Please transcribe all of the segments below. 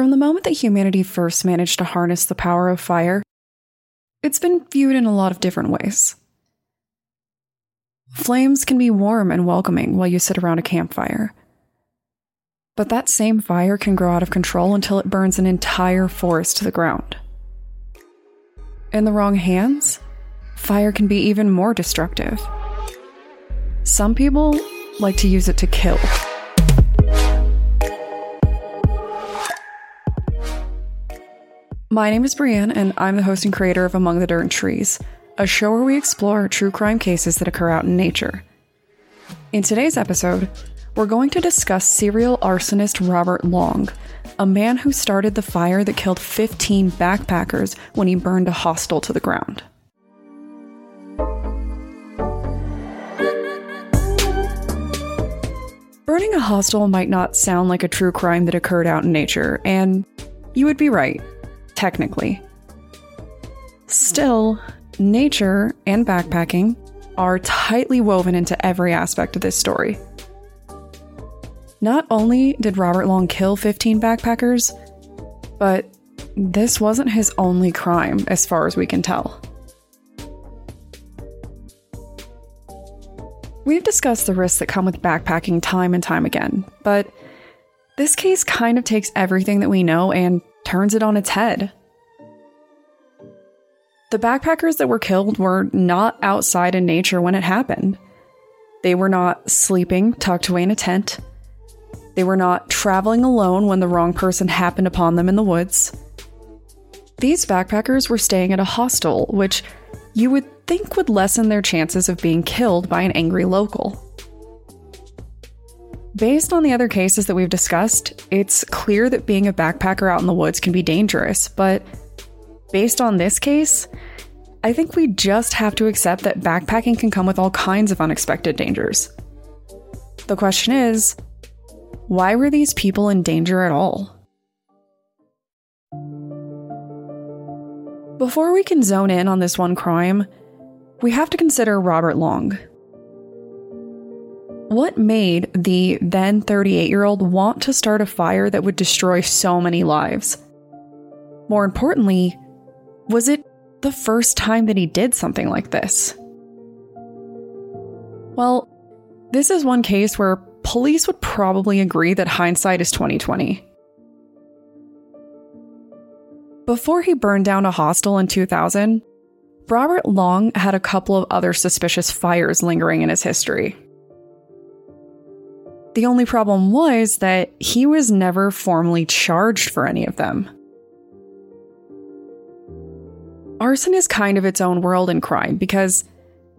From the moment that humanity first managed to harness the power of fire, it's been viewed in a lot of different ways. Flames can be warm and welcoming while you sit around a campfire. But that same fire can grow out of control until it burns an entire forest to the ground. In the wrong hands, fire can be even more destructive. Some people like to use it to kill. My name is Brienne, and I'm the host and creator of Among the Dirt and Trees, a show where we explore true crime cases that occur out in nature. In today's episode, we're going to discuss serial arsonist Robert Long, a man who started the fire that killed 15 backpackers when he burned a hostel to the ground. Burning a hostel might not sound like a true crime that occurred out in nature, and you would be right technically. Still, nature and backpacking are tightly woven into every aspect of this story. Not only did Robert Long kill 15 backpackers, but this wasn't his only crime, as far as we can tell. We've discussed the risks that come with backpacking time and time again, but this case kind of takes everything that we know and turns it on its head. The backpackers that were killed were not outside in nature when it happened. They were not sleeping tucked away in a tent. They were not traveling alone when the wrong person happened upon them in the woods. These backpackers were staying at a hostel, which you would think would lessen their chances of being killed by an angry local. Based on the other cases that we've discussed, it's clear that being a backpacker out in the woods can be dangerous, but based on this case, I think we just have to accept that backpacking can come with all kinds of unexpected dangers. The question is why were these people in danger at all? Before we can zone in on this one crime, we have to consider Robert Long. What made the then 38 year old want to start a fire that would destroy so many lives? More importantly, was it the first time that he did something like this? Well, this is one case where police would probably agree that hindsight is 2020. Before he burned down a hostel in 2000, Robert Long had a couple of other suspicious fires lingering in his history. The only problem was that he was never formally charged for any of them. Arson is kind of its own world in crime because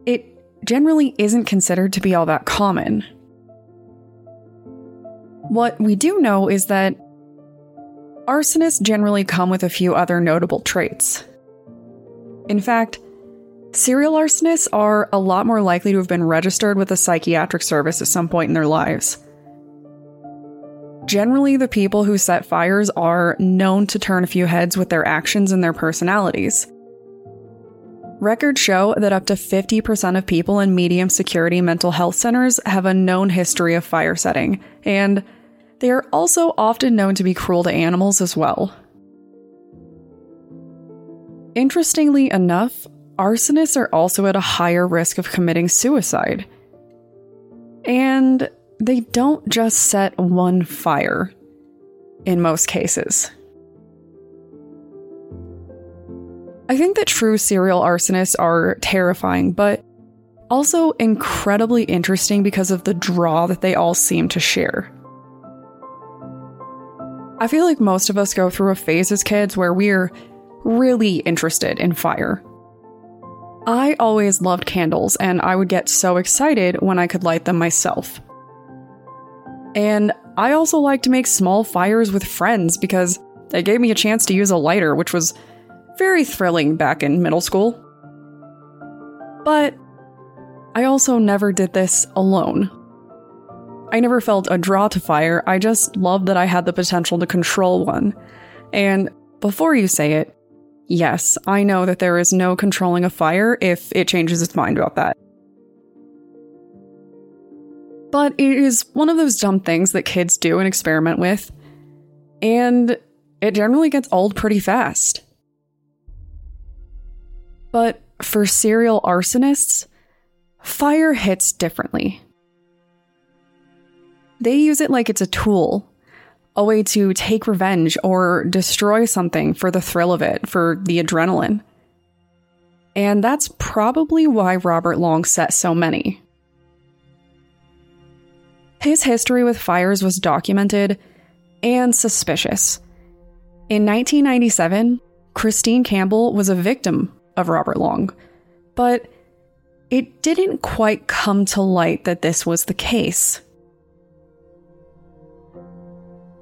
it generally isn't considered to be all that common. What we do know is that arsonists generally come with a few other notable traits. In fact, Serial arsonists are a lot more likely to have been registered with a psychiatric service at some point in their lives. Generally, the people who set fires are known to turn a few heads with their actions and their personalities. Records show that up to 50% of people in medium security mental health centers have a known history of fire setting, and they are also often known to be cruel to animals as well. Interestingly enough, arsonists are also at a higher risk of committing suicide. And they don't just set one fire in most cases. I think that true serial arsonists are terrifying, but also incredibly interesting because of the draw that they all seem to share. I feel like most of us go through a phase as kids where we're really interested in fire. I always loved candles, and I would get so excited when I could light them myself. And I also like to make small fires with friends because they gave me a chance to use a lighter, which was very thrilling back in middle school. But I also never did this alone. I never felt a draw to fire, I just loved that I had the potential to control one. And before you say it, Yes, I know that there is no controlling a fire if it changes its mind about that. But it is one of those dumb things that kids do and experiment with. And it generally gets old pretty fast. But for serial arsonists, fire hits differently. They use it like it's a tool, a way to take revenge or destroy something for the thrill of it, for the adrenaline. And that's probably why Robert Long set so many. His history with fires was documented and suspicious. In 1997, Christine Campbell was a victim of Robert Long, but it didn't quite come to light that this was the case.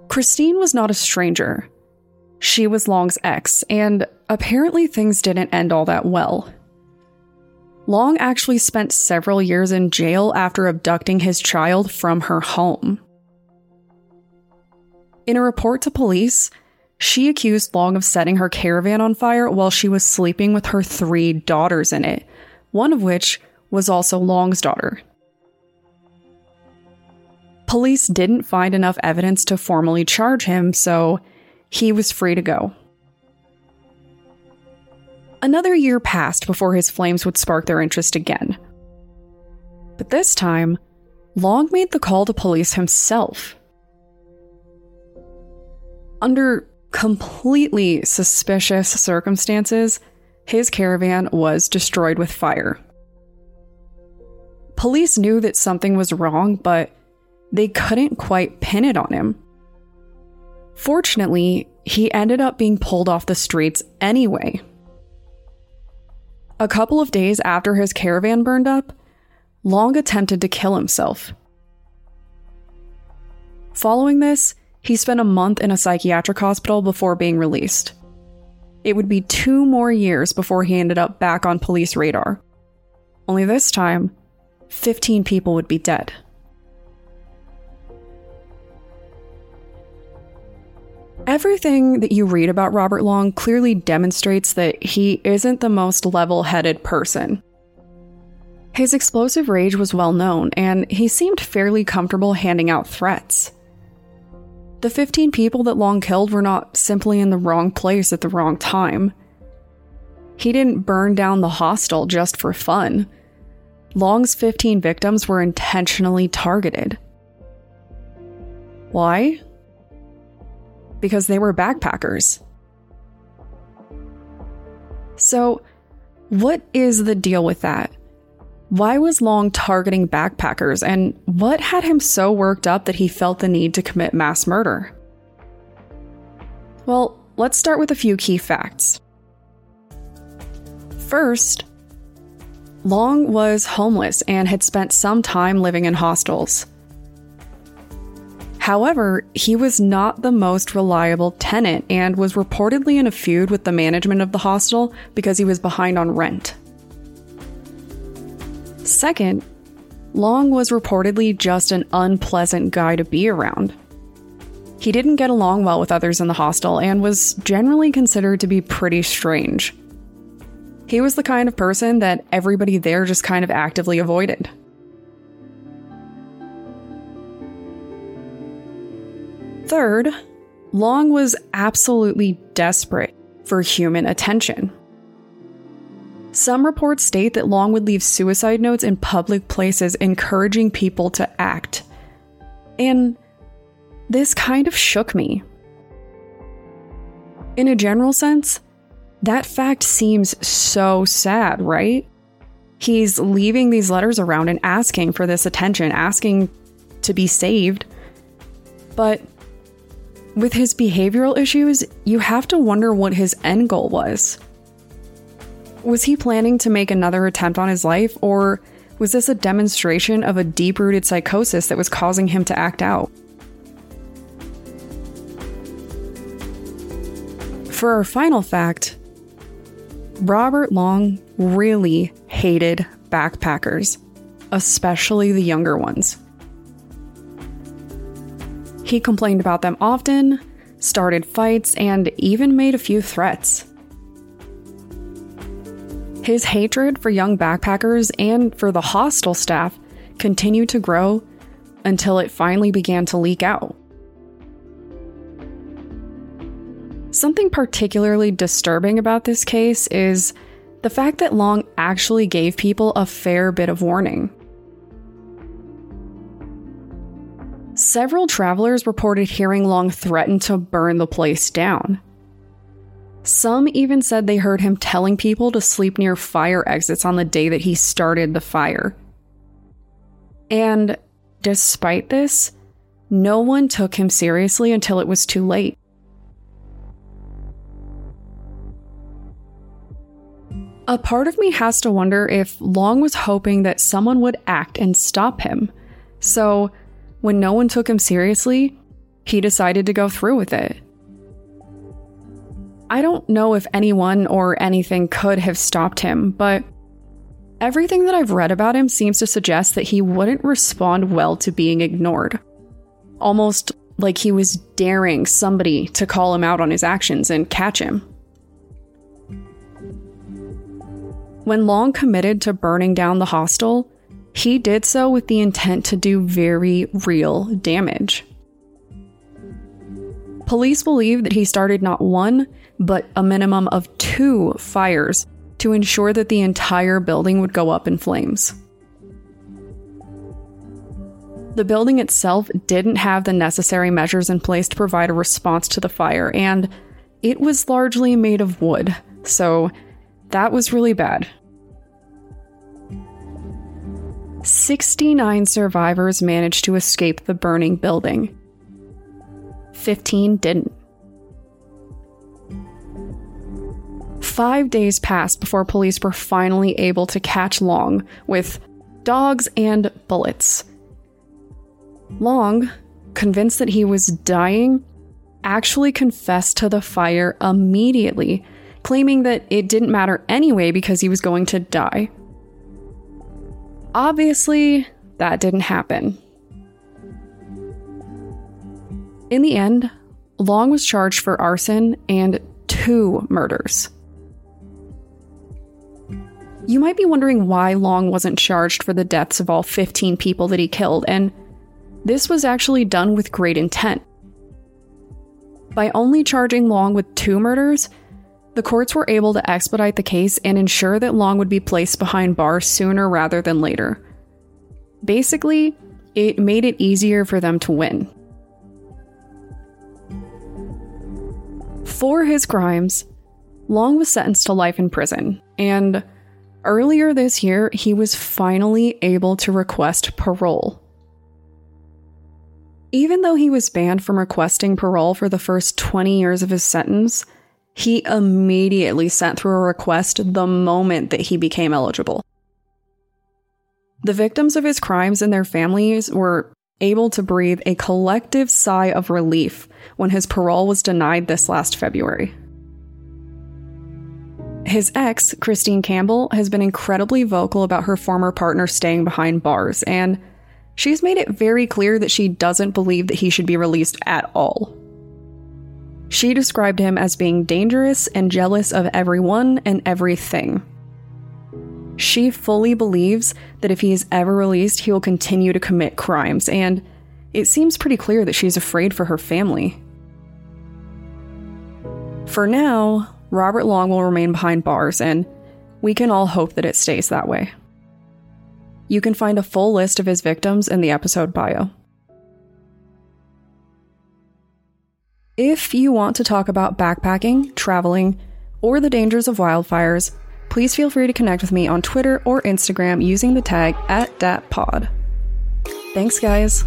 Christine was not a stranger. She was Long's ex, and apparently things didn't end all that well. Long actually spent several years in jail after abducting his child from her home. In a report to police, she accused Long of setting her caravan on fire while she was sleeping with her three daughters in it, one of which was also Long's daughter. Police didn't find enough evidence to formally charge him, so he was free to go. Another year passed before his flames would spark their interest again. But this time, Long made the call to police himself. Under completely suspicious circumstances, his caravan was destroyed with fire. Police knew that something was wrong, but they couldn't quite pin it on him. Fortunately, he ended up being pulled off the streets anyway. A couple of days after his caravan burned up, Long attempted to kill himself. Following this, he spent a month in a psychiatric hospital before being released. It would be two more years before he ended up back on police radar. Only this time, 15 people would be dead. Everything that you read about Robert Long clearly demonstrates that he isn't the most level headed person. His explosive rage was well known, and he seemed fairly comfortable handing out threats. The 15 people that Long killed were not simply in the wrong place at the wrong time. He didn't burn down the hostel just for fun. Long's 15 victims were intentionally targeted. Why? Because they were backpackers. So, what is the deal with that? Why was Long targeting backpackers, and what had him so worked up that he felt the need to commit mass murder? Well, let's start with a few key facts. First, Long was homeless and had spent some time living in hostels. However, he was not the most reliable tenant and was reportedly in a feud with the management of the hostel because he was behind on rent. Second, Long was reportedly just an unpleasant guy to be around. He didn't get along well with others in the hostel and was generally considered to be pretty strange. He was the kind of person that everybody there just kind of actively avoided. Third, Long was absolutely desperate for human attention. Some reports state that Long would leave suicide notes in public places encouraging people to act. And this kind of shook me. In a general sense, that fact seems so sad, right? He's leaving these letters around and asking for this attention, asking to be saved. But with his behavioral issues, you have to wonder what his end goal was. Was he planning to make another attempt on his life, or was this a demonstration of a deep rooted psychosis that was causing him to act out? For our final fact, Robert Long really hated backpackers, especially the younger ones. He complained about them often, started fights, and even made a few threats. His hatred for young backpackers and for the hostel staff continued to grow until it finally began to leak out. Something particularly disturbing about this case is the fact that Long actually gave people a fair bit of warning. Several travelers reported hearing Long threaten to burn the place down. Some even said they heard him telling people to sleep near fire exits on the day that he started the fire. And despite this, no one took him seriously until it was too late. A part of me has to wonder if Long was hoping that someone would act and stop him. So, when no one took him seriously, he decided to go through with it. I don't know if anyone or anything could have stopped him, but everything that I've read about him seems to suggest that he wouldn't respond well to being ignored. Almost like he was daring somebody to call him out on his actions and catch him. When Long committed to burning down the hostel, he did so with the intent to do very real damage. Police believe that he started not one, but a minimum of two fires to ensure that the entire building would go up in flames. The building itself didn't have the necessary measures in place to provide a response to the fire, and it was largely made of wood, so that was really bad. 69 survivors managed to escape the burning building. 15 didn't. Five days passed before police were finally able to catch Long with dogs and bullets. Long, convinced that he was dying, actually confessed to the fire immediately, claiming that it didn't matter anyway because he was going to die. Obviously, that didn't happen. In the end, Long was charged for arson and two murders. You might be wondering why Long wasn't charged for the deaths of all 15 people that he killed, and this was actually done with great intent. By only charging Long with two murders, the courts were able to expedite the case and ensure that Long would be placed behind bars sooner rather than later. Basically, it made it easier for them to win. For his crimes, Long was sentenced to life in prison, and earlier this year, he was finally able to request parole. Even though he was banned from requesting parole for the first 20 years of his sentence, he immediately sent through a request the moment that he became eligible. The victims of his crimes and their families were able to breathe a collective sigh of relief when his parole was denied this last February. His ex, Christine Campbell, has been incredibly vocal about her former partner staying behind bars, and she's made it very clear that she doesn't believe that he should be released at all. She described him as being dangerous and jealous of everyone and everything. She fully believes that if he is ever released, he will continue to commit crimes, and it seems pretty clear that she's afraid for her family. For now, Robert Long will remain behind bars, and we can all hope that it stays that way. You can find a full list of his victims in the episode bio. If you want to talk about backpacking, traveling, or the dangers of wildfires, please feel free to connect with me on Twitter or Instagram using the tag at DatPod. Thanks, guys.